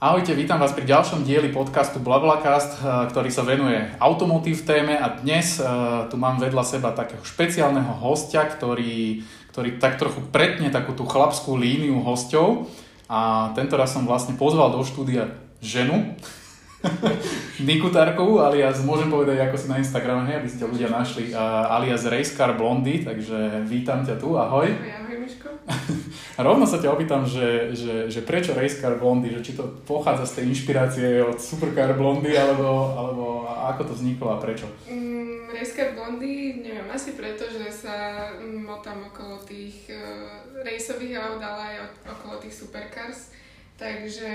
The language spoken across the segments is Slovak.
Ahojte, vítam vás pri ďalšom dieli podcastu BlaBlaCast, eh, ktorý sa venuje automotív téme a dnes uh, tu mám vedľa seba takého špeciálneho hostia, ktorý, ktorý tak trochu pretne takú tú chlapskú líniu hostov a tento raz som vlastne pozval do štúdia ženu, Niku Tarkovú, alias, môžem povedať, ako si na Instagrame, aby ste ľudia našli, uh, alias Racecar Blondy, takže vítam ťa tu, ahoj. Ahoj, Miško. Rovno sa ťa opýtam, že, že, že prečo Racecar Blondy, že či to pochádza z tej inšpirácie od Supercar Blondy, alebo, alebo ako to vzniklo a prečo? Mm, Racecar Blondy, neviem, asi preto, že sa motám okolo tých uh, rejsových aut, ale aj okolo tých supercars Takže,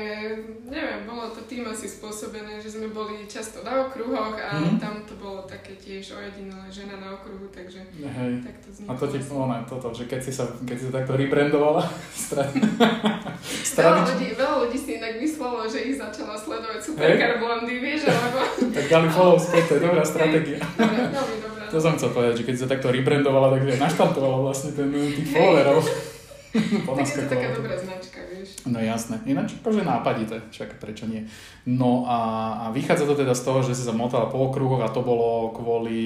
neviem, bolo to tým asi spôsobené, že sme boli často na okruhoch a mm. tam to bolo také tiež ojedinelé žena na okruhu, takže Hej. tak to vzniklo. A to ti ono, toto, že keď si sa, keď si sa takto rebrandovala, veľa, ľudí, veľa ľudí si inak myslelo, že ich začala sledovať Supercar Blondy, vieš, alebo... tak dali follow späť, to je dobrá stratégia. Dobre, veľmi dobrá. To som chcel povedať, že keď sa takto rebrandovala, tak naštartovala vlastne ten tých followerov. tak je to taká dobrá značka. No jasné. Ináč akože nápadité, však prečo nie. No a, a vychádza to teda z toho, že si sa motala po okruhoch a to bolo kvôli,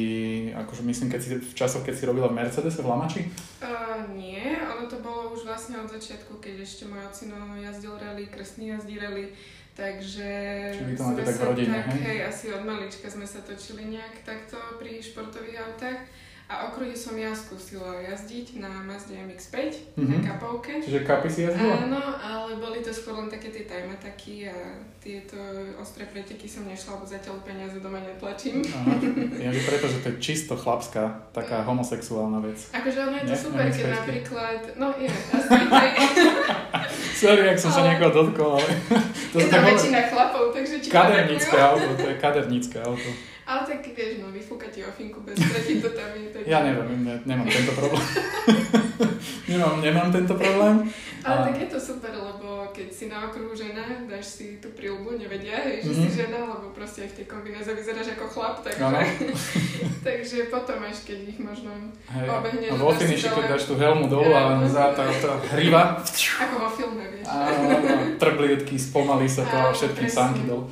akože myslím, keď si v časoch, keď si robila v Mercedese v Lamači? Uh, nie, ono to bolo už vlastne od začiatku, keď ešte môj ocino jazdil rally, krstný jazdí rally, takže Čiže máte tak v rodine, tak, hej, asi od malička sme sa točili nejak takto pri športových autách. A okruhy som ja skúsila jazdiť na Mazda MX-5, mm-hmm. na kapovke. Čiže kapy si jazdila? Áno, ale boli to skôr len také tie time a tieto ostré preteky som nešla, lebo zatiaľ peniaze doma netlačím. Aha. Ja, že preto, že to je čisto chlapská, taká homosexuálna vec. Akože ono je to Nie? super, keď napríklad, no je, asi aj. Sorry, ak som ale... sa niekoho dotkol, ale... To je tam väčšina chlapov, takže Kadernícke auto, to je kadernícke auto. Ale tak vieš, no vyfúkať ti ofinku bez pretitotami. Tak... Ja neviem, ne, nemám tento problém. nemám, nemám tento problém. Ale a... tak je to super, lebo keď si na okruhu žena, dáš si tú príľbu, nevedia, hej, že mm-hmm. si žena, lebo proste aj v tej kombinéze vyzeráš ako chlap, takže, takže potom až keď ich možno hej. obehneš. A vo finiši, keď dáš tú helmu dolu a za tá, tá hriva. Ako vo filme, vieš. Áno, trblietky, spomalí sa to a všetkým sánky dolu.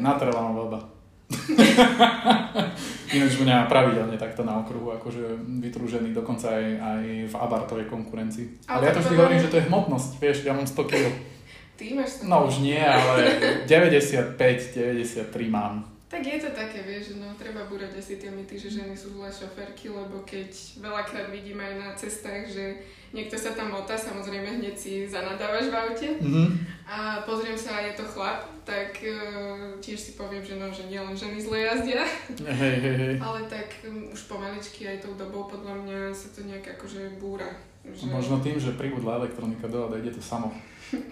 Natrela ma baba. Ináč mňa pravidelne takto na okruhu, akože vytrúžený dokonca aj, aj v abartovej konkurencii. Ale, ale ja to vždy hovorím, že to je hmotnosť, vieš, ja mám 100 kg. Ty máš 100 No už nie, ale 95, 93 mám. Tak je to také, vieš, no treba búrať asi tie mýty, že ženy sú zlé šoferky, lebo keď veľakrát vidíme aj na cestách, že niekto sa tam motá, samozrejme hneď si zanadávaš v aute mm-hmm. a pozriem sa a je to chlap, tak uh, tiež si poviem, že no, že nielen ženy zle jazdia, hey, hey, hey. ale tak um, už pomaličky aj tou dobou podľa mňa sa to nejak akože búra. Že... Možno tým, že pribudla elektronika do a ide to samo.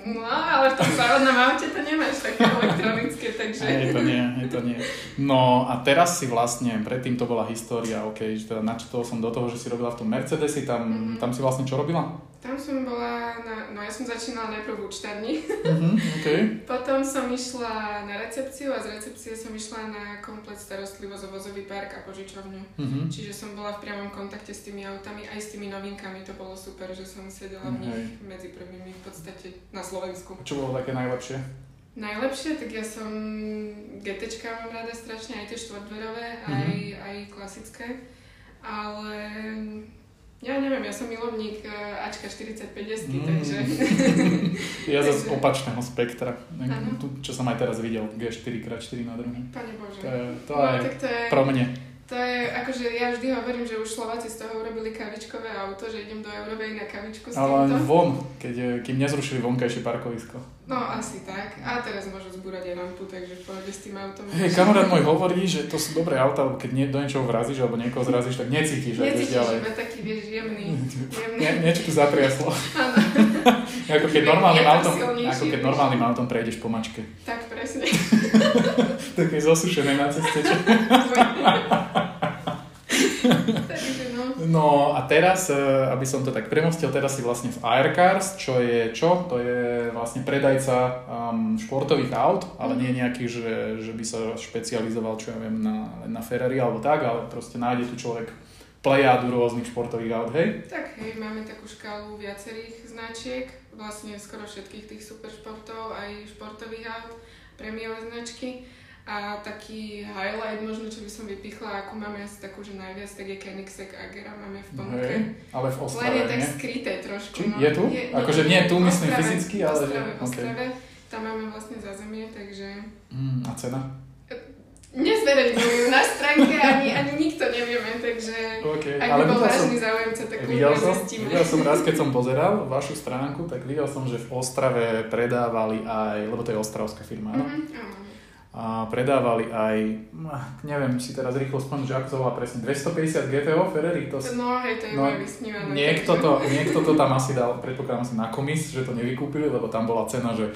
No, ale v tom závodnom aute to nemáš také elektronické, takže... Je to nie, je to nie. No a teraz si vlastne, predtým to bola história, ok, že teda načítol som do toho, že si robila v tom Mercedesi, tam, mm-hmm. tam si vlastne čo robila? Tam som bola, na, no ja som začínala najprv v účtarni. Mm-hmm, okay. Potom som išla na recepciu a z recepcie som išla na komplet starostlivosť o vozový park a požičovňu. Mm-hmm. Čiže som bola v priamom kontakte s tými autami, aj s tými novinkami. To bolo super, že som sedela v nich mm-hmm. medzi prvými v podstate na Slovensku. A čo bolo také najlepšie? Najlepšie, tak ja som GT mám rada strašne, aj tie štvordverové, mm-hmm. aj, aj klasické. Ale ja neviem, ja som milovník uh, Ačka 45 desky, mm. takže... ja zase opačného spektra, tu, čo som aj teraz videl, G4x4 na druhom. Pane Bože. To je, to no, je, to je pro mne. To je, akože ja vždy hovorím, že už Slováci z toho urobili kavičkové auto, že idem do Eurovej na kavičku s Ale týmto. von, keď, kým nezrušili vonkajšie parkovisko. No asi tak. A teraz môžu zbúrať aj lampu, takže v pohode s tým autom. Hej, kamarát môj hovorí, že to sú dobré auta, lebo keď nie, do niečoho vrazíš alebo niekoho zrazíš, tak necítiš. Necítiš, iba taký, vieš, jemný. jemný. Nie, niečo tu zatriaslo. Áno. ako keď normálnym autom, ako keď normálnym autom prejdeš po mačke. Tak presne. Také zosušené na ceste. No a teraz, e, aby som to tak premostil, teraz si vlastne v Aircars, čo je čo? To je vlastne predajca um, športových aut, ale nie nejaký, že, že by sa špecializoval, čo ja viem, na, na Ferrari alebo tak, ale proste nájde tu človek plejádu rôznych športových aut, hej? Tak hej, máme takú škálu viacerých značiek vlastne skoro všetkých tých superšportov, aj športových aut, prémiové značky. A taký highlight možno, čo by som vypichla, ako máme asi takú, že najviac, tak je Koenigsegg Agera máme v ponuke. Hej, ale v Ostrave, Len je tak skryté trošku. Či no. je tu? Akože nie tu, myslím Ostrave, fyzicky, ale v že- Ostrave, v ok. Ostrave. Tam máme vlastne zázemie, takže Mm, a cena? Nezverejňujú na stránke, ani, ani nikto nevieme, takže OK, ak ale bol videl som, vážny záujemca, tak videl som, zistíme. videl som raz, keď som pozeral vašu stránku, tak videl som, že v Ostrave predávali aj, lebo to je ostravská firma? Mhm, áno. a predávali aj, ah, neviem si teraz rýchlo spomenúť, že ako to volá presne, 250 GTO Ferrari, to No hej, to je No, vysnívané. niekto, to, niekto to tam asi dal, predpokladám si na komis, že to nevykúpili, lebo tam bola cena, že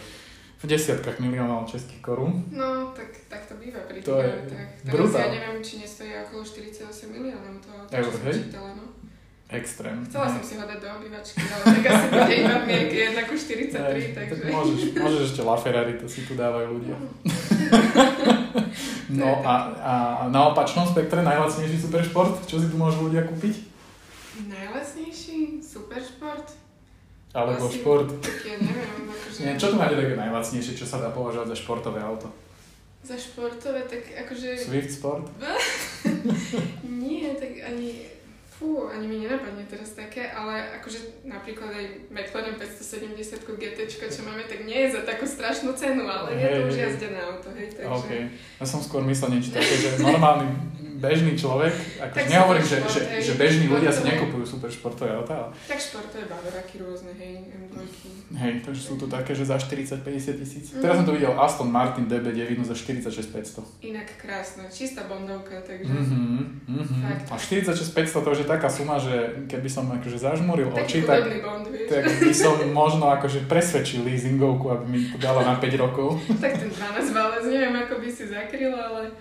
v desiatkách miliónov českých korún. No, tak, tak to býva pri To je brutál. ja neviem, či nestojí okolo 48 miliónov to auto, Eur, hej? čítala, no. Extrém. Chcela som si ho dať do obývačky, ale tak asi bude iba v mierke 1 ku 43, Hej, takže... tak môžeš, môžeš ešte LaFerrari, to si tu dávajú ľudia. No a, a na opačnom spektre najlacnejší superšport, čo si tu môžu ľudia kúpiť? Najlacnejší superšport? Alebo Asi šport? Tak ja neviem, Nie, čo tu máte také najlacnejšie, čo sa dá považovať za športové auto? Za športové, tak akože... Swift Sport? Nie, tak ani... Fú, ani mi nenapadne teraz také, ale akože napríklad aj McLaren 570 GT, čo máme, tak nie je za takú strašnú cenu, ale je to už jazdené auto, hej, takže... OK. Ja som skôr myslel niečo také, že normálny bežný človek, Tak nehovorím, že, že, že bežní ľudia si nekupujú super športové ale Tak športové bavoráky rôzne, hej, M2. hej, takže sú tu také, že za 40-50 tisíc. Mhm. Teraz som to videl Aston Martin DB9 za 46 500. Inak krásne, čistá bondovka, takže... Mhm, mhm. Fakt. A 46 500 to je taká suma, že keby som akože zažmuril oči, Taký tak, chudobný bond, vieš. tak by som možno akože presvedčil leasingovku, aby mi to dala na 5 rokov. tak ten 12 válec, neviem, ako by si zakryl, ale...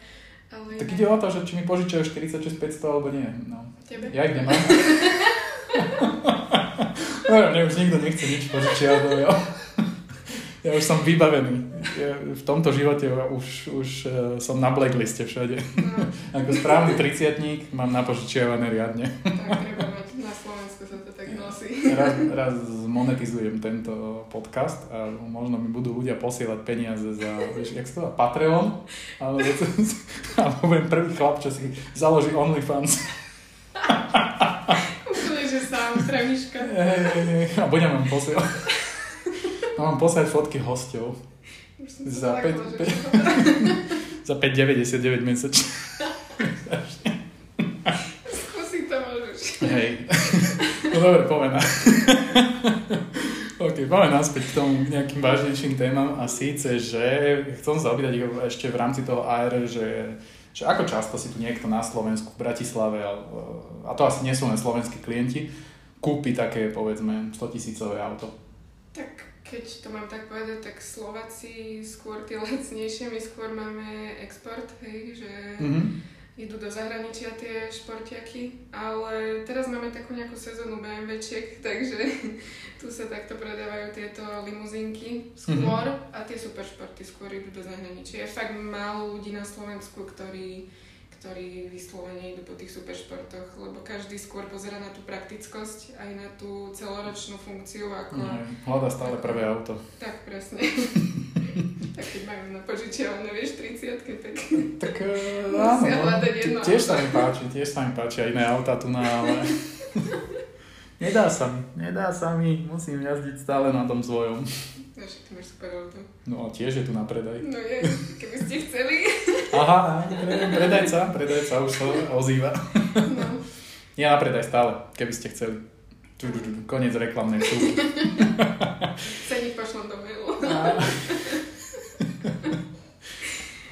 ale Tak ide o to, že či mi požičajú 46 500 alebo nie. No. Tebe? Ja ich nemám. no, mne už nikto nechce nič požičiať, no ja, ja už som vybavený. Ja v tomto živote už, už eh, som na blackliste všade. No, Ako správny triciatník mám napožičiavané riadne. tak treba mať, na Slovensku sa to tak nosí. Raz, raz monetizujem tento podcast a možno mi budú ľudia posielať peniaze za, vieš, jak to Patreon, alebo, alebo budem prvý chlap, čo si založí OnlyFans. Úplne, že sám hej. A budem vám posielať. No, mám poslať fotky hostov Za sa päť- zlakla, že päť- čo? za 5,99 mesačne. Skúsiť to môžeš. Hej. No dobre, poďme na... OK, poďme naspäť k tomu nejakým vážnejším témam a síce, že chcem sa opýtať ešte v rámci toho AR, že, že ako často si tu niekto na Slovensku, v Bratislave, a to asi nie sú len slovenskí klienti, kúpi také, povedzme, 100 tisícové auto. Tak keď to mám tak povedať, tak Slováci skôr tie lacnejšie, my skôr máme export, hej, že Mhm. Idú do zahraničia tie športiaky, ale teraz máme takú nejakú sezónu BMWčiek, takže tu sa takto predávajú tieto limuzínky skôr a tie superšporty skôr idú do zahraničia. Je fakt málo ľudí na Slovensku, ktorí, ktorí vyslovene idú po tých superšportoch, lebo každý skôr pozera na tú praktickosť aj na tú celoročnú funkciu ako... Hej, Hľada stále prvé auto. Tak presne. tak keď majú na požičiavané, vieš, 30 tak Tak Musia áno, hľadať no. jedno tiež sa mi páči, tiež sa mi páčia iné auta tu na, ale... nedá sa mi, nedá sa mi, musím jazdiť stále na tom svojom. No však ty máš super auto. No a tiež je tu na predaj. No je, keby ste chceli. Aha, pre- predajca, predajca už sa ozýva. No. Ja na predaj stále, keby ste chceli. Koniec reklamnej vstupy. Ceník pošlom do mailu.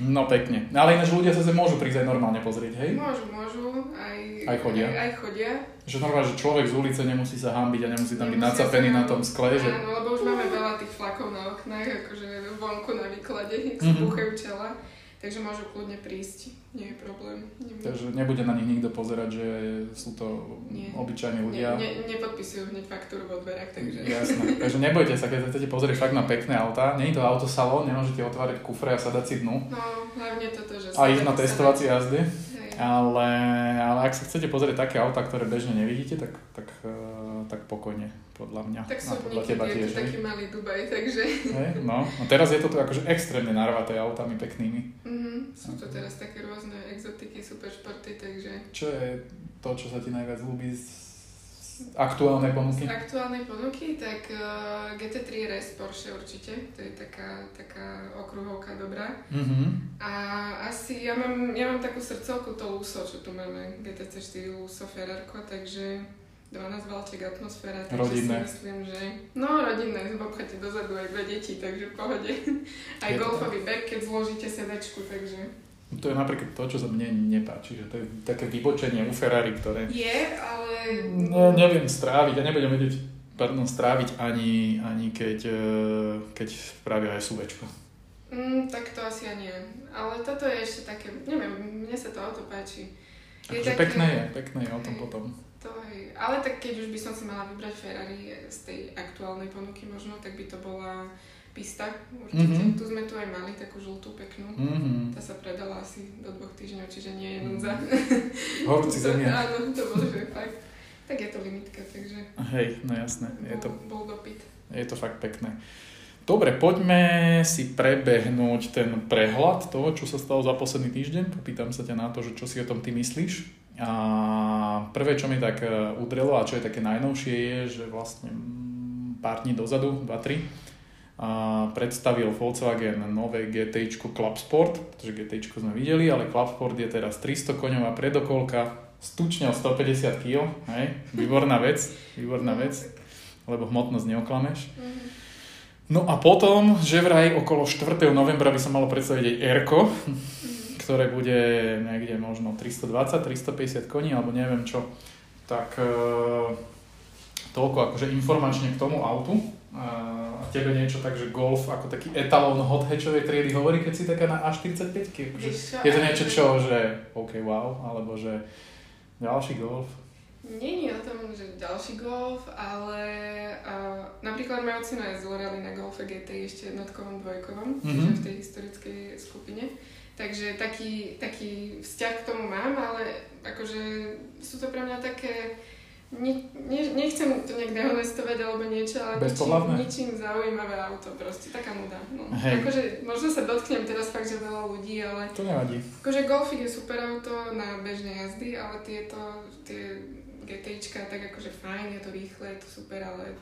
No pekne. Ale ináč ľudia sa môžu prísť aj normálne pozrieť, hej? Môžu, môžu. Aj, Aj chodia? Aj, aj chodia. Že normálne, že človek z ulice nemusí sa hambiť a nemusí tam byť Nemusia nacapený sa- na tom skle, že... Áno, lebo už máme veľa tých flakov na oknách, akože vonku na výklade, jak Mhm. sa čela. Takže môžu kľudne prísť. Nie je problém. Nie, Takže nebude na nich nikto pozerať, že sú to Nie. obyčajní ne, ľudia. ne, nepodpisujú hneď faktúru vo dverách, takže... Jasné. Takže nebojte sa, keď chcete pozrieť fakt na pekné autá. Je to autosalón, nemôžete otvárať kufre a sadať si dnu. No, hlavne toto, že... A ísť na testovacie jazdy. Hej. Ale, ale ak sa chcete pozrieť také auta, ktoré bežne nevidíte, tak, tak, eh, tak pokojne. Podľa mňa. Tak A sú podľa teba tiež, taký malý Dubaj, takže Hej, no. A teraz je to tu akože extrémne narvaté autami peknými. mhm, sú to teraz také rôzne exotiky, super športy, takže Čo je to, čo sa ti najviac ľúbi z aktuálnej ponuky? z aktuálnej ponuky, tak uh, GT3 RS Porsche určite, to je taká, taká okruhovka dobrá. Mhm. A asi ja mám, ja mám takú srdcovku to Luso, čo tu máme, GTC 4 Luso Ferrarko, takže 12 valček atmosféra, takže Rodinné. si myslím, že... No, rodinné, obchate dozadu aj dve deti, takže v pohode. Aj Je golfový back, keď zložíte sedačku, takže... To je napríklad to, čo sa mne nepáči, že to je také vybočenie u Ferrari, ktoré Je, ale... ne, neviem stráviť a nebudem vedieť pardon, stráviť ani, ani keď, e, keď spravia SUVčko. Mm, tak to asi ani nie. Ale toto je ešte také, neviem, mne sa to auto páči. Akože pekné je, pekné je o tom potom. To je, ale tak keď už by som si mala vybrať Ferrari z tej aktuálnej ponuky možno, tak by to bola pista určite. Mhm. Tu sme tu aj mali takú žltú peknú. Mhm. Tá sa predala asi do dvoch týždňov, čiže nie je núdza. Horúci To- zemiak. Áno, to bolo, že fakt. Tak je to limitka, takže Hej, no jasné, je to, bol, bol dopyt. je to fakt pekné. Dobre, poďme si prebehnúť ten prehľad toho, čo sa stalo za posledný týždeň. Popýtam sa ťa na to, že čo si o tom ty myslíš. A prvé, čo mi tak e, udrelo a čo je také najnovšie je, že vlastne mm, pár dní dozadu, 2-3, a predstavil Volkswagen nové GT Club Sport, pretože GT sme videli, ale Club Sport je teraz 300 koňová predokolka s tučňou 150 kg, hej, výborná vec, výborná vec, lebo hmotnosť neoklameš. Mhm. No a potom, že vraj okolo 4. novembra by sa malo predstaviť aj Erko, ktoré bude niekde možno 320, 350 koní, alebo neviem čo. Tak e, toľko akože informačne k tomu autu. A tebe niečo tak, že Golf ako taký etalón hot hatchovej triedy hovorí, keď si taká na A45. Akože je to niečo čo, že OK, wow, alebo že ďalší Golf. Je o tom, že ďalší golf, ale uh, napríklad ocina je zlorali na golfe GT ešte jednotkovom, dvojkovom, Mhm. čiže v tej historickej skupine. Takže taký, taký vzťah k tomu mám, ale akože sú to pre mňa také... Ne, ne, nechcem to nejak dehonestovať alebo niečo, ale ničím, ničím zaujímavé auto, proste taká nuda. No. Hej. Akože možno sa dotknem teraz fakt, že veľa ľudí, ale To nevadí. Akože Golfik je super auto na bežné jazdy, ale tieto, tie GTčka, tak akože fajn, je to rýchle, je to super, ale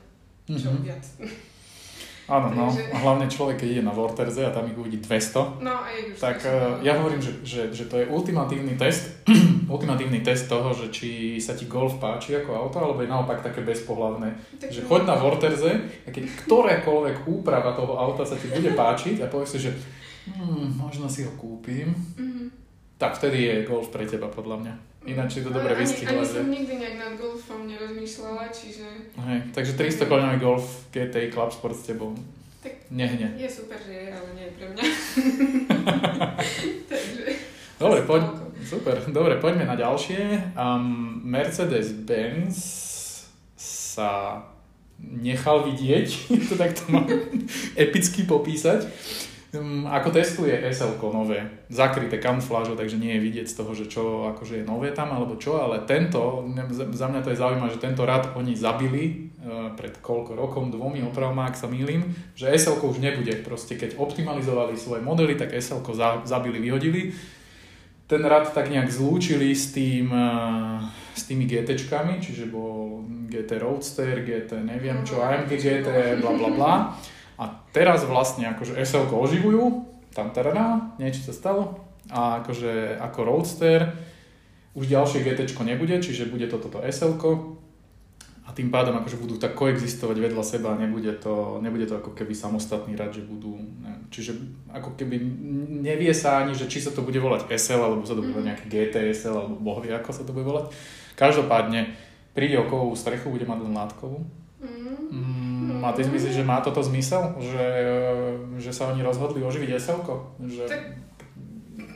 čo Mhm. viac. Áno, no. A hlavne človek, keď ide na Vorterze a tam ich uvidí 200, No a je už tak veľa. ja hovorím, že, že, že to je ultimatívny test, ultimatívny test toho, že či sa ti Golf páči ako auto, alebo je naopak také bezpohlavné. Tak, Že choď na Vorterze a keď ktorékoľvek úprava toho auta sa ti bude páčiť a povieš si, že hmm, možno si ho kúpim, Mhm. tak vtedy je Golf pre teba podľa mňa. Ináč je to dobre ani, vystihovať. ani že- som nikdy nejak nad golfom nerozmýšľala, čiže Hej, takže 300 koľňový Golf GTI Club Sport s tebou Tak- nehne. je super, že je, ale nie je pre mňa. Takže... Dobre, poď, super, dobre, poďme na ďalšie. Um, Mercedes-Benz sa nechal vidieť, to takto mám epicky popísať. Um, ako testuje SL nové, zakryté kamuflážou, takže nie je vidieť z toho, že čo akože je nové tam alebo čo, ale tento, za- mňa to je zaujímavé, že tento rad oni zabili uh, pred koľko rokom, dvomi opravom, ak sa mýlim, že SL už nebude, proste keď optimalizovali svoje modely, tak SL za, zabili, vyhodili. Ten rad tak nejak zlúčili s tým eh, s tými GTčkami, čiže bol GT Roadster, GT neviem čo, AMG GT, bla bla bla. A teraz vlastne akože SL oživujú, tam tarana, niečo sa stalo. A akože ako Roadster už ďalšie GT nebude, čiže bude to toto SL a tým pádom akože budú tak koexistovať vedľa seba, nebude to, nebude to ako keby samostatný rad, že budú, neviem, čiže ako keby nevie sa ani, že či sa to bude volať SL, alebo sa to bude volať nejaké GTSL, alebo boh vie, ako sa to bude volať. Každopádne príde o kovovú strechu, bude mať len látkovú. Mm. Mm, a ty si myslíš, že má toto zmysel? Že, že sa oni rozhodli oživiť SL? Že, Tak-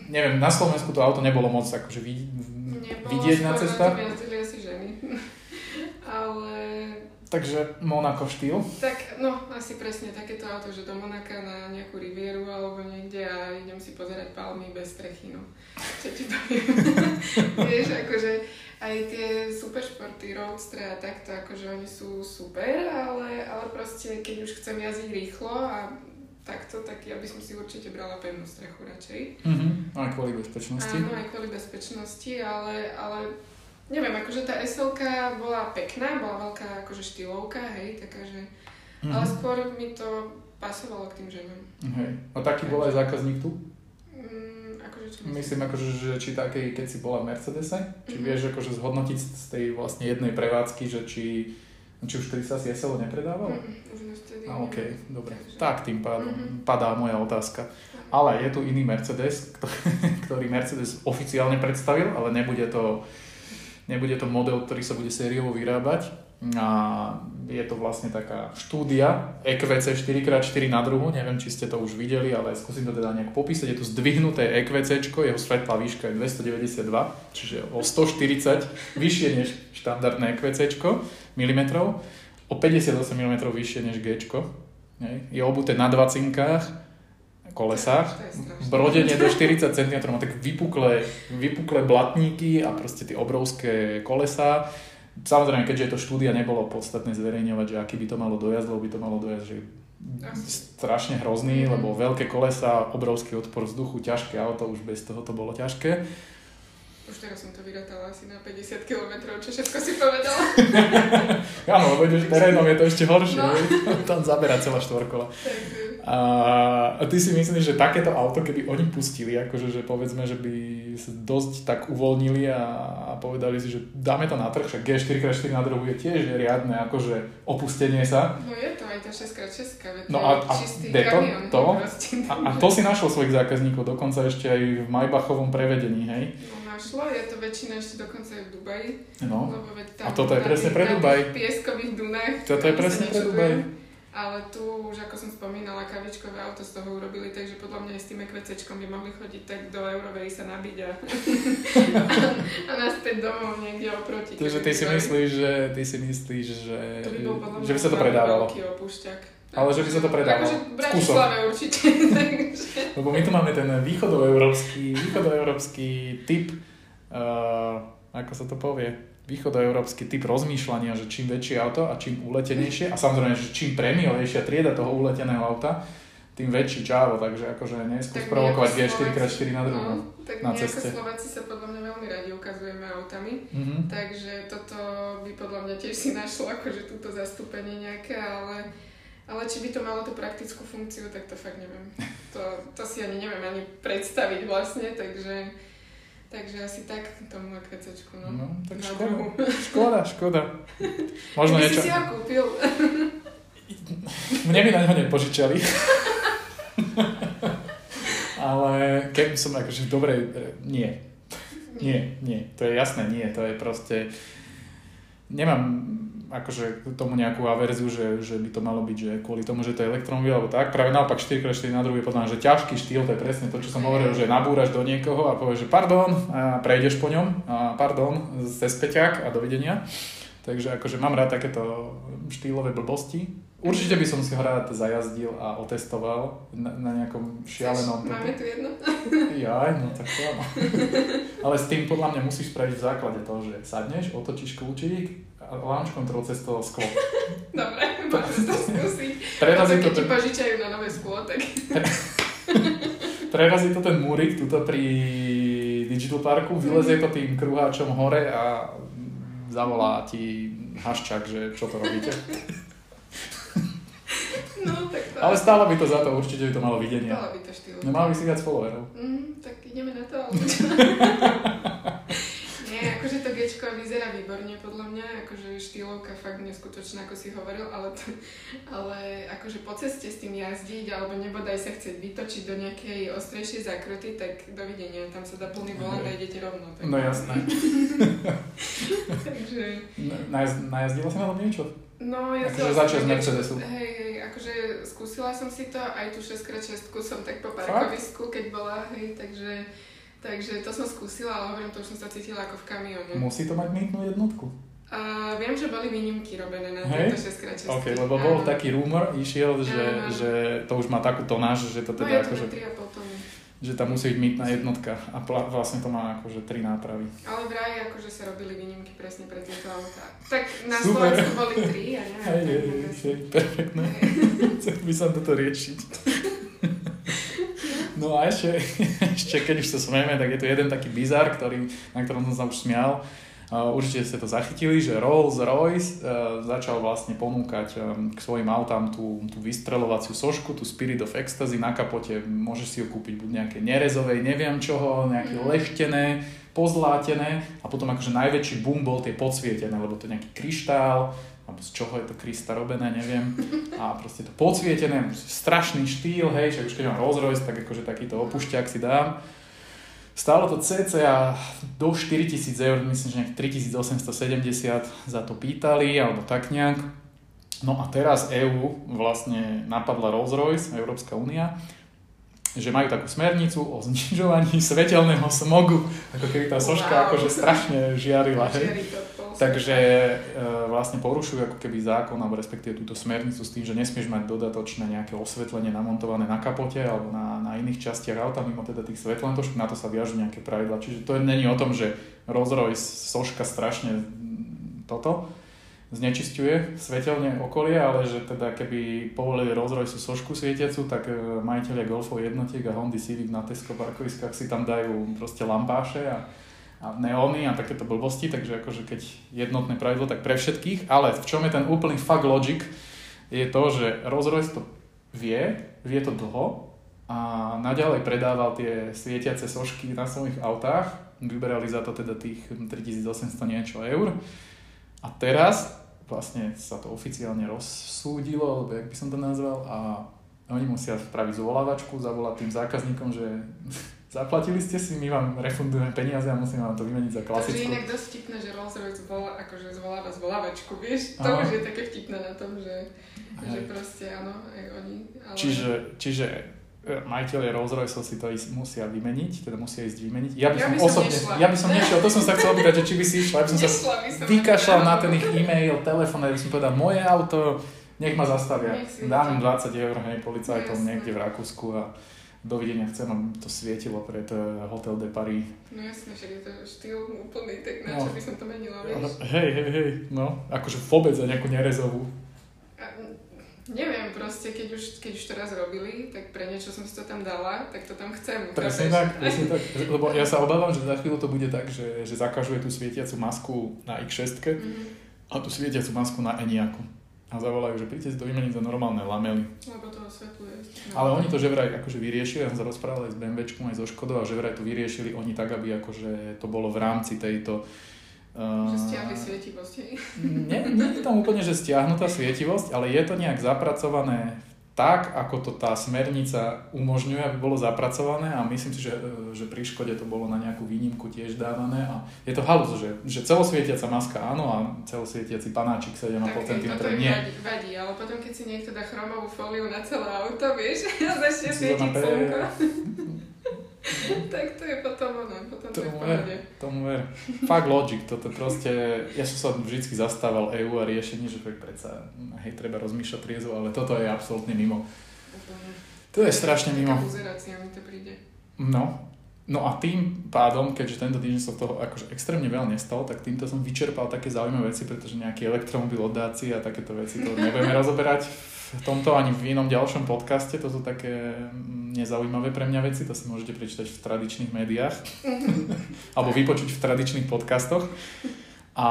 Neviem, na Slovensku to auto nebolo moc akože vid- Nebolo vidieť na cestách. jazdili asi ženy. ale Takže Monaco štýl. Tak, no, asi presne takéto auto, že do Monaka na nejakú rivieru alebo niekde a idem si pozerať palmy bez strechy, no. Čo ti poviem? Vieš, akože, aj tie super športy, roadster a takto, akože oni sú super, ale, ale proste keď už chcem jazdiť rýchlo a takto, tak ja by som si určite brala pevnú strechu radšej. Mm-hmm. Aj kvôli bezpečnosti. Áno, aj kvôli bezpečnosti, ale, ale neviem, akože tá SLK bola pekná, bola veľká akože štýlovka, hej, taká, že... Mm-hmm. Ale skôr mi to pasovalo k tým ženom. Hej. A taký bol aj zákazník tu? Čo Myslím, akože, že či taký, keď si bola v Mercedese, či mm-hmm. vieš akože zhodnotiť z tej vlastne jednej prevádzky, že či, či už vtedy sa si SLO nepredával? Mm-mm, už vtedy. A OK, dobre. Takže... Tak tým pádom Mhm. padá moja otázka. Ale je tu iný Mercedes, ktorý Mercedes oficiálne predstavil, ale nebude to, nebude to model, ktorý sa bude sériovo vyrábať. A je to vlastne taká štúdia EQC 4x4 na druhu, neviem, či ste to už videli, ale skúsim to teda nejak popísať. Je tu zdvihnuté EQC, jeho svetlá výška je 292, čiže o 140 vyššie než štandardné EQC milimetrov, o 58 mm vyššie než G. Je obuté na dva cinkách, kolesách, To brodenie do 40 cm, má tak vypuklé, vypuklé blatníky a proste tie obrovské kolesá. Samozrejme, keďže je to štúdia, nebolo podstatné zverejňovať, že aký by to malo dojazd, lebo by to malo dojazd, že strašne hrozný, Mhm. lebo veľké kolesa, obrovský odpor vzduchu, ťažké auto, už bez toho to bolo ťažké. Už teraz som to vyrátala asi na 50 km, čo všetko si povedala. Áno, lebo ideš terénom, je to ešte horšie, No. tam zabera celá štvorkola. A, a ty si myslíš, že takéto auto, keby oni pustili, akože že povedzme, že by sa dosť tak uvoľnili a, a povedali si, že dáme to na trh, však G4x4 na druhu je tiež riadne akože opustenie sa. No je to aj tá 6x6, veď No a- a čistý de- to- to? A, a to si našiel svojich zákazníkov, dokonca ešte aj v Maybachovom prevedení, hej? No našlo, je to väčšina ešte dokonca aj v Dubaji. No. Lebo veď tam, A toto je presne pre Dubaj. tých pieskových dunách. Toto je presne pre. Dubaj. Ale tu už, ako som spomínala, kavičkové auto z toho urobili, takže podľa mňa aj s tým ekvecečkom by mohli chodiť tak do Eurovej sa nabiť a, a naspäť domov niekde oproti. Takže ty si myslíš, že, ty si myslíš, že, by že by sa to predávalo. Veľký opúšťak. Ale že by sa to predávalo. Akože v Bratislave určite. takže... Lebo my tu máme ten východoeurópsky, východoeurópsky typ, uh, ako sa to povie, východoeurópsky typ rozmýšľania, že čím väčšie auto a čím uletenejšie a samozrejme, že čím prémiovejšia trieda toho uleteného auta, tým väčší čávo, takže akože neskús Tak my provokovať ako G4x4 na druhu. No, tak na ceste. Slováci sa podľa mňa veľmi radi ukazujeme autami. Mhm. Takže toto by podľa mňa tiež si našlo akože túto zastúpenie nejaké, ale, ale či by to malo tú praktickú funkciu, tak to fakt neviem. To, to si ani neviem ani predstaviť vlastne, takže, takže asi tak tomu ekvecečku, no. No, tak Na škoda, druhu. škoda, škoda. Možno Keby niečo... si ho kúpil. Mne by na neho nepožičali. Ale keď som akože dobre, nie. Nie, nie, to je jasné, nie, to je proste... Nemám akože tomu nejakú averziu, že, že by to malo byť, že kvôli tomu, že to je elektromobil alebo tak. Práve naopak 4x4 na druhý je podľa mňa, že ťažký štýl, to je presne to, čo som hovoril, že nabúraš do niekoho a povieš, že pardon, a prejdeš po ňom, a pardon, cez peťák a dovidenia. Takže akože mám rád takéto štýlové blbosti. Určite by som si ho rád zajazdil a otestoval na, na nejakom šialenom... Máme tu jedno? Jaj, no tak to áno. Ale s tým podľa mňa musíš spraviť v základe toho, že sadneš, otočíš kľúčik a launch control cez to sklo. Dobre, môžem to skúsiť. Prerazí to, keď ti ten, požičajú na nové sklo, tak prerazí to ten múrik tuto pri Digital Parku, vylezie to tým kruháčom hore a zavolá ti haščak, že čo to robíte. Ale stále by to za to, určite by to malo videnie. Dala by to štýl. No mal by si viac followerov. Mm, tak ideme na to? Nie, akože to Gčko vyzerá výborne podľa mňa, akože štýlovka fakt neskutočná, ako si hovoril, ale, to, ale akože po ceste s tým jazdiť, alebo nebodaj sa chcieť vytočiť do nejakej ostrejšej zákruty, tak dovidenia, tam sa dá plný volant a idete rovno. Tak. No jasné. Takže, Najaz- Najazdila si na niečo? no ja Akože začať z Mercedesu. Hej, skúsila som si to, aj tú 6x6 som tak po parkovisku, keď bola, hej, takže, takže to som skúsila, ale hovorím, to už som sa cítila ako v kamióne. Musí to mať mýtnú jednotku. A viem, že boli výnimky robené na Hej? tieto 6x6. OK, lebo bol taký rumor, išiel, že, že to už má takú tonáž, že to No teda to akože, na 3,5 tony. Že tam musí byť mýtna jednotka a pla- vlastne to má akože tri nápravy. Ale vraj akože sa robili výnimky presne pre tieto autá. Tak na Super. Slovensku boli tri, ja neviem. Hej, presne. hej, perfektné. Chcel by som toto riešiť. No a ešte, ešte keď už sa smieme, tak je tu jeden taký bizar, ktorý, na ktorom som sa už smial. Určite ste to zachytili, že Rolls-Royce uh, začal vlastne ponúkať um, k svojim autám tú, tú vystrelovaciu sošku, tú Spirit of Ecstasy na kapote. Môžeš si ju kúpiť buď nejaké nerezovej, neviem čoho, nejaké Mhm. leštené, pozlátené a potom akože najväčší boom bol tie podsvietené, lebo to je nejaký kryštál, alebo z čoho je to krysta robené, neviem. A proste to podsvietené, strašný štýl, hej, však už keď mám Rolls Royce, tak akože takýto opušťak si dám. Stálo to cca do 4000 eur, myslím, že nejak 3870 za to pýtali, alebo tak nejak. No a teraz EU vlastne napadla Rolls-Royce, Európska únia, že majú takú smernicu o znižovaní svetelného smogu, ako keby tá soška Wow. akože strašne žiarila. Hej. Takže e, vlastne porušujú ako keby zákon, alebo respektíve túto smernicu s tým, že nesmieš mať dodatočné nejaké osvetlenie namontované na kapote alebo na, na iných častiach auta, mimo teda tých svetlenotočok, na to sa viažú nejaké pravidla. Čiže to není o tom, že Rolls-Royce soška strašne toto znečisťuje svetelne okolie, ale že teda keby povolili Rolls-Royce sošku svietiacu, tak e, majiteľia Golfov jednotiek a Hondy Civic na Tesco parkoviskách si tam dajú proste lampáše a a neóny a takéto blbosti, takže akože keď jednotné pravidlo, tak pre všetkých, ale v čom je ten úplný fuck logic, je to, že Rolls-Royce to vie, vie to dlho a naďalej predával tie svietiace sošky na svojich autách, vyberali za to teda tých 3800 niečo eur. A teraz vlastne sa to oficiálne rozsúdilo, alebo jak by som to nazval, a oni musia spraviť zvolávačku, zavolať tým zákazníkom, že zaplatili ste si, my vám refundujeme peniaze a musíme vám to vymeniť za To je klasickú. inak dosť vtipné, že Rolls Royce volá, akože zvoláva zvolávačku, vieš? To už je také vtipné na tom, že, že Hej. proste áno, aj oni. Ale... Čiže, čiže e, majiteľe Rolls Royce si to ísť, musia vymeniť, teda musia ísť vymeniť. Ja by Ja som, by som osobne, nešla. ja by som nešiel, to som sa chcel opýtať, že či by si išla, ja by som sa Nešla by som vykašľal na ten ich e-mail, telefón, ja by som povedal, moje auto, nech ma zastavia. Dám im ide. 20 eur, hej, policajtom niekde v Rakúsku a dovidenia chcem, aby to svietilo pred Hotel de Paris. No jasne, však je to štýl úplný, tak na No. čo by som to menila, vieš? hej, hej, hej, no, akože vôbec za nejakú nerezovú. A, neviem, proste, keď už, keď už to raz robili, tak pre niečo som si to tam dala, tak to tam chcem. Presne tak, presne tak. Lebo ja sa obávam, že za chvíľu to bude tak, že, že zakažuje tú svietiacu masku na X6 Mhm. a tú svietiacu masku na Eniaku. A zavolajú, že príďte si to vymeniť za normálne lamely. Lebo to osvetľuje. No. Ale oni to že vraj akože vyriešili, ja som sa rozprával aj s BMWčkom, aj so Škodou, a že vraj to vyriešili oni tak, aby akože to bolo v rámci tejto... Uh, Že stiahli svietivosť, hej? Nie, nie je tam úplne, že stiahnutá svietivosť, ale je to nejak zapracované tak, ako to tá smernica umožňuje, aby bolo zapracované a myslím si, že, e, že pri Škode to bolo na nejakú výnimku tiež dávané a je to halus, že, že celosvietiaca maska áno a celosvietiaci panáčik 7,5 Tak cm im nie. vadí, vadí, ale potom keď si niekto dá chromovú fóliu na celé auto, vieš, a začne svietiť slnko, tak to je potom ono, potom to je Tomu ver, tomu ver. Fakt logic, toto proste, ja som sa vždy zastával EU a riešení, že predsa, hej, treba rozmýšľať triezvo, ale toto je absolútne mimo. Úplne. To je strašne mimo. Buzerácia mi to príde. No, no a tým pádom, keďže tento týždeň sa toho akože extrémne veľa nestalo, tak týmto som vyčerpal také zaujímavé veci, pretože nejaký elektromobil oddáci a takéto veci to nebudeme rozoberať v tomto ani v inom ďalšom podcaste. To sú také nezaujímavé pre mňa veci, to si môžete prečítať v tradičných médiách alebo vypočuť v tradičných podcastoch. A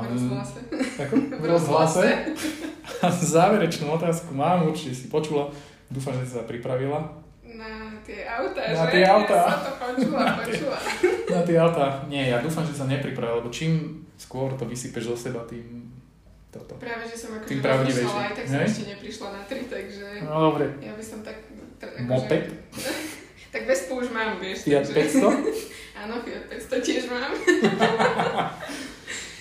V rozhlase. Ako? v rozhlase. A záverečnú otázku mám, určite si počula. Dúfam, že si sa pripravila. Na tie autá, Na že? tie autá. Ja to počula, počula. Na tie autá. Nie, ja dúfam, že sa nepripravil, lebo čím skôr to vysypeš zo seba, tým toto. Práve, že som akože rozmýšľala, aj tak som ešte neprišla na tri, takže No dobre. ja by som tak... akože- Moped? Tak Vespu už mám, vieš. Fiat takže- 500? Áno, Fiat 500 tiež mám.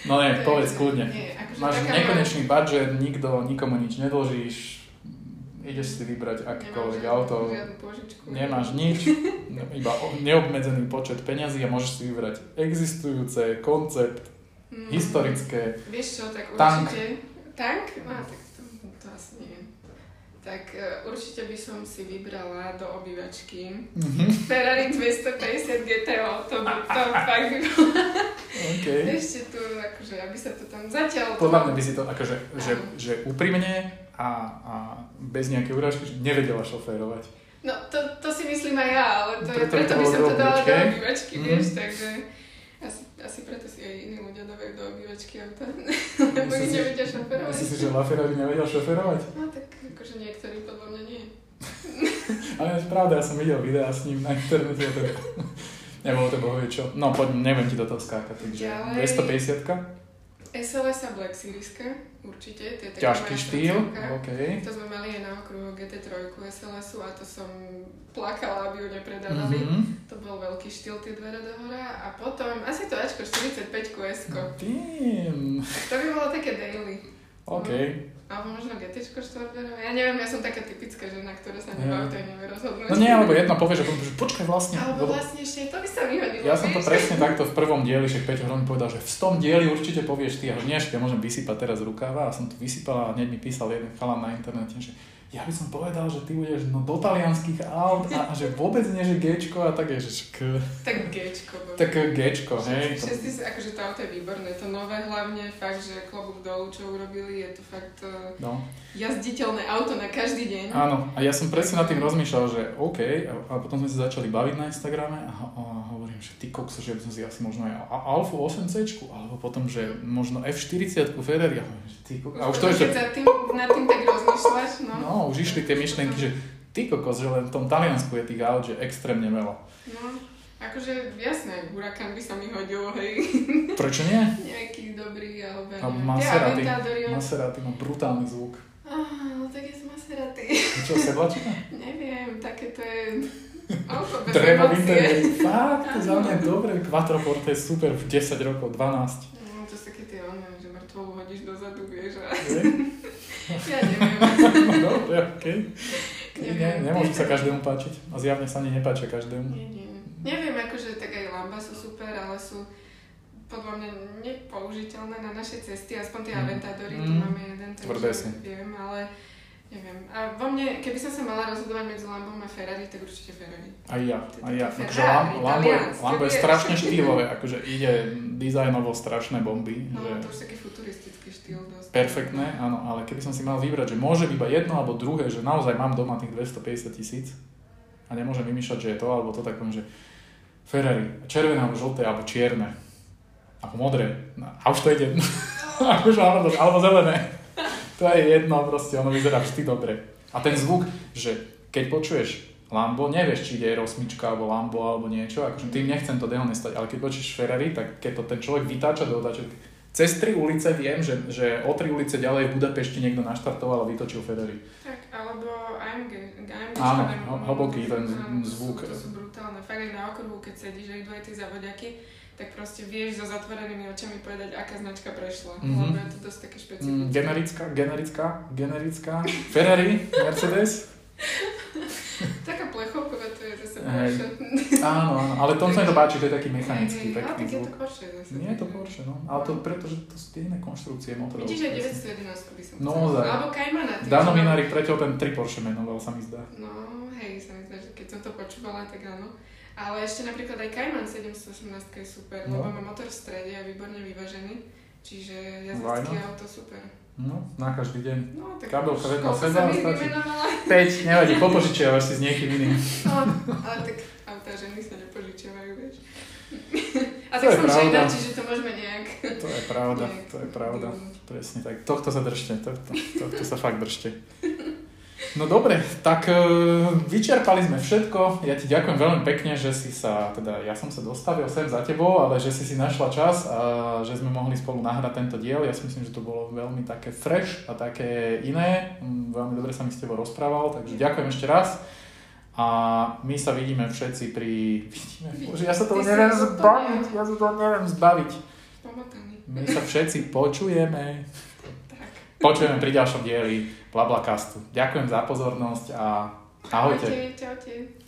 No nie, povedz kľudne. Nie, akože Máš nekonečný budget, nikto, nikomu nič nedlžíš, ideš si vybrať akékoľvek auto, nemáš nič, iba neobmedzený počet peňazí a môžeš si vybrať existujúce, koncept, Mm. historické. Vieš čo, tak Tank. určite... Tank? No, tak to, to asi nie. tak uh, určite by som si vybrala do obývačky Mhm. Ferrari 250 GTO, to by to fakt by bolo. OK. Ešte tu, akože, aby sa to tam zatiaľ... Podľa mňa by si to akože, že, že úprimne a, a bez nejakej urážky že nevedela šoférovať. No, to, to si myslím aj ja, ale to je, Preto preto to by som to dala do obývačky. Mhm. vieš, takže asi, asi preto si aj iní ľudia dávajú do obývačky auta, lebo ich nevedia šoferovať. Myslíš si, že LaFerrari nevedel šoférovať? No tak akože niektorí podľa mňa nie. Ale je pravda, ja som videl videá s ním na internete. a Tak... Nebolo to bohovie čo. No poď, neviem ti do toho skákať. Takže Ďalej. 250 SLS a Black Serieska, určite. To je ťažký štýl. OK. To sme mali aj na okruhu GT3 SLS-u a to som plakala, aby ju nepredávali. Mhm. To bol veľký štýl, tie dvere do hora. A potom asi to Ačko 45 s Tým. To by bolo také daily. OK. Alebo možno GT štvorberové. Ja neviem, ja som taká typická žena, ktorá sa Ja. nemá v tej nevie rozhodnúť. No nie, alebo jedno povie, že, že počkaj vlastne. Alebo lebo vlastne ešte to by sa vyhodilo. Ja som to presne takto v prvom dieli, však Peťo Hron povedal, že v tom dieli určite povieš ty, a že nie, že ťa môžem vysypať teraz rukáva a som to vysypala a hneď mi písal jeden chalan na internete, že ja by som povedal, že ty budeš no, do talianských aut a, a že vôbec nie, že Gčko a tak je, že šk, Tak Gčko. bolo. tak Gčko, hej. Všetci, si- akože to auto je výborné, to nové hlavne, fakt, že klobúk dolu, čo urobili, je to fakt uh, no. jazditeľné auto na každý deň. Áno, a ja som presne nad tým rozmýšľal, že OK, a, a potom sme sa začali baviť na Instagrame a, a hovorím, že ty kokso, že by som si asi možno aj A- Alfu 8C, alebo potom, že možno F40 Ferrari, a hovorím, že ty kokso, a už to je, že tým, nad tým tak rozmýšľaš, no. No, už išli tie myšlienky, že ty kokos, že len v tom Taliansku je tých aut, že extrémne veľa. no. Akože jasné, hurikán by sa mi hodil, hej, Prečo nie? nejaký dobrý, alebo ja A neviem. Tie Maserati. Maserati má brutálny zvuk. Ah, no tak je z Maserati. Čo, sedlačka? Neviem, také to je Drevo v interiéri. Fakt, to za mňa dobre. Quattroporte je super v 10 rokov, 12. No, to sú také tie one, že mŕtvolu hodíš dozadu, vieš, a ja neviem. Dobre, okej. Neviem. Ne, nemôžu sa každému páčiť. A zjavne sa ani nepáčia každému. Nie, nie. Neviem, akože tak aj Lamba sú super, ale sú podľa mňa nepoužiteľné na naše cesty, aspoň tie Mm. Aventadory, tu Mm. máme jeden, Tvrdé takže si. viem, ale neviem. A vo mne, keby som sa mala rozhodovať medzi Lambom a Ferrari, tak určite Ferrari. Aj ja, aj ja. Lam- Lambo, je- Lambo je strašne štýlové, akože ide dizajnovo strašné bomby. No, že... to už taký futuristický štýl dosť. Perfektné, áno, ale keby som si mal vybrať, že môže iba jedno alebo druhé, že naozaj mám doma tých 250 tisíc a nemôžem vymýšľať, že je to alebo to, tak poviem, že Ferrari, červené alebo žlté alebo čierne, alebo modré, no, a už to ide, už alebo, alebo zelené. To je jedno, proste ono vyzerá vždy dobre. A ten zvuk, že keď počuješ Lambo, nevieš, či ide R8 alebo Lambo alebo niečo, akože tým nechcem to dehonestať, ale keď počuješ Ferrari, tak keď to ten človek vytáča do otáčok, cez tri ulice viem, že, že o tri ulice ďalej v Budapešti niekto naštartoval a vytočil Ferrari. Tak, alebo AMG. AMG Áno, hlboký ten zvuk. To sú, brutálne. Aj na okruhu, keď sedíš aj dvoje tie zavodiaky, tak proste vieš so zatvorenými očami povedať, aká značka prešla. Mhm. Lebo je to dosť také Mm, špecifické. generická, generická, generická, Ferrari, Mercedes. Taká plechovková, to je zase. Porsche. Áno, áno, ale tom sa mi to páči, to je taký mechanický, ale taký tak je zvuk. to Porsche zase. Nie je to Porsche, no. Ale to preto, že to sú tie iné konštrukcie motorov. Vidíš, aj 911 by som No, chcela. ozaj. Alebo Caymana. Dano Minárik preťaľ ten 3 Porsche menoval, sa mi zdá. No, hej, sa mi zdá, že keď som to počúvala, tak áno. Ale ešte napríklad aj Cayman 718 je super, No. lebo má motor v strede a výborne vyvážený. Čiže jazdecké auto super. No, na každý deň. No, tak koľko seba som ich stačí. vymenovala. 5, nevadí, popožičiavaš si s niekým iným. No, ale tak autá ženy sa nepožičiavajú, vieš. A To tak som pravda. žena, čiže to môžeme nejak... To je pravda, nejak to je pravda. Presne tak. Tohto sa držte, tohto, tohto sa fakt držte. No dobre, tak e, vyčerpali sme všetko. Ja ti ďakujem veľmi pekne, že si sa, teda ja som sa dostavil sem za tebou, ale že si si našla čas a že sme mohli spolu nahrať tento diel. Ja si myslím, že to bolo veľmi také fresh a také iné. Mm, Veľmi dobre sa mi s tebou rozprával, takže ďakujem ešte raz. A my sa vidíme všetci pri... Vidíme, bože, ja sa si neviem zbaviť, ja sa toho neviem zbaviť. My sa všetci počujeme. Počujeme pri ďalšom dieli Blablacastu. Ďakujem za pozornosť a ahojte. Čaute, čaute.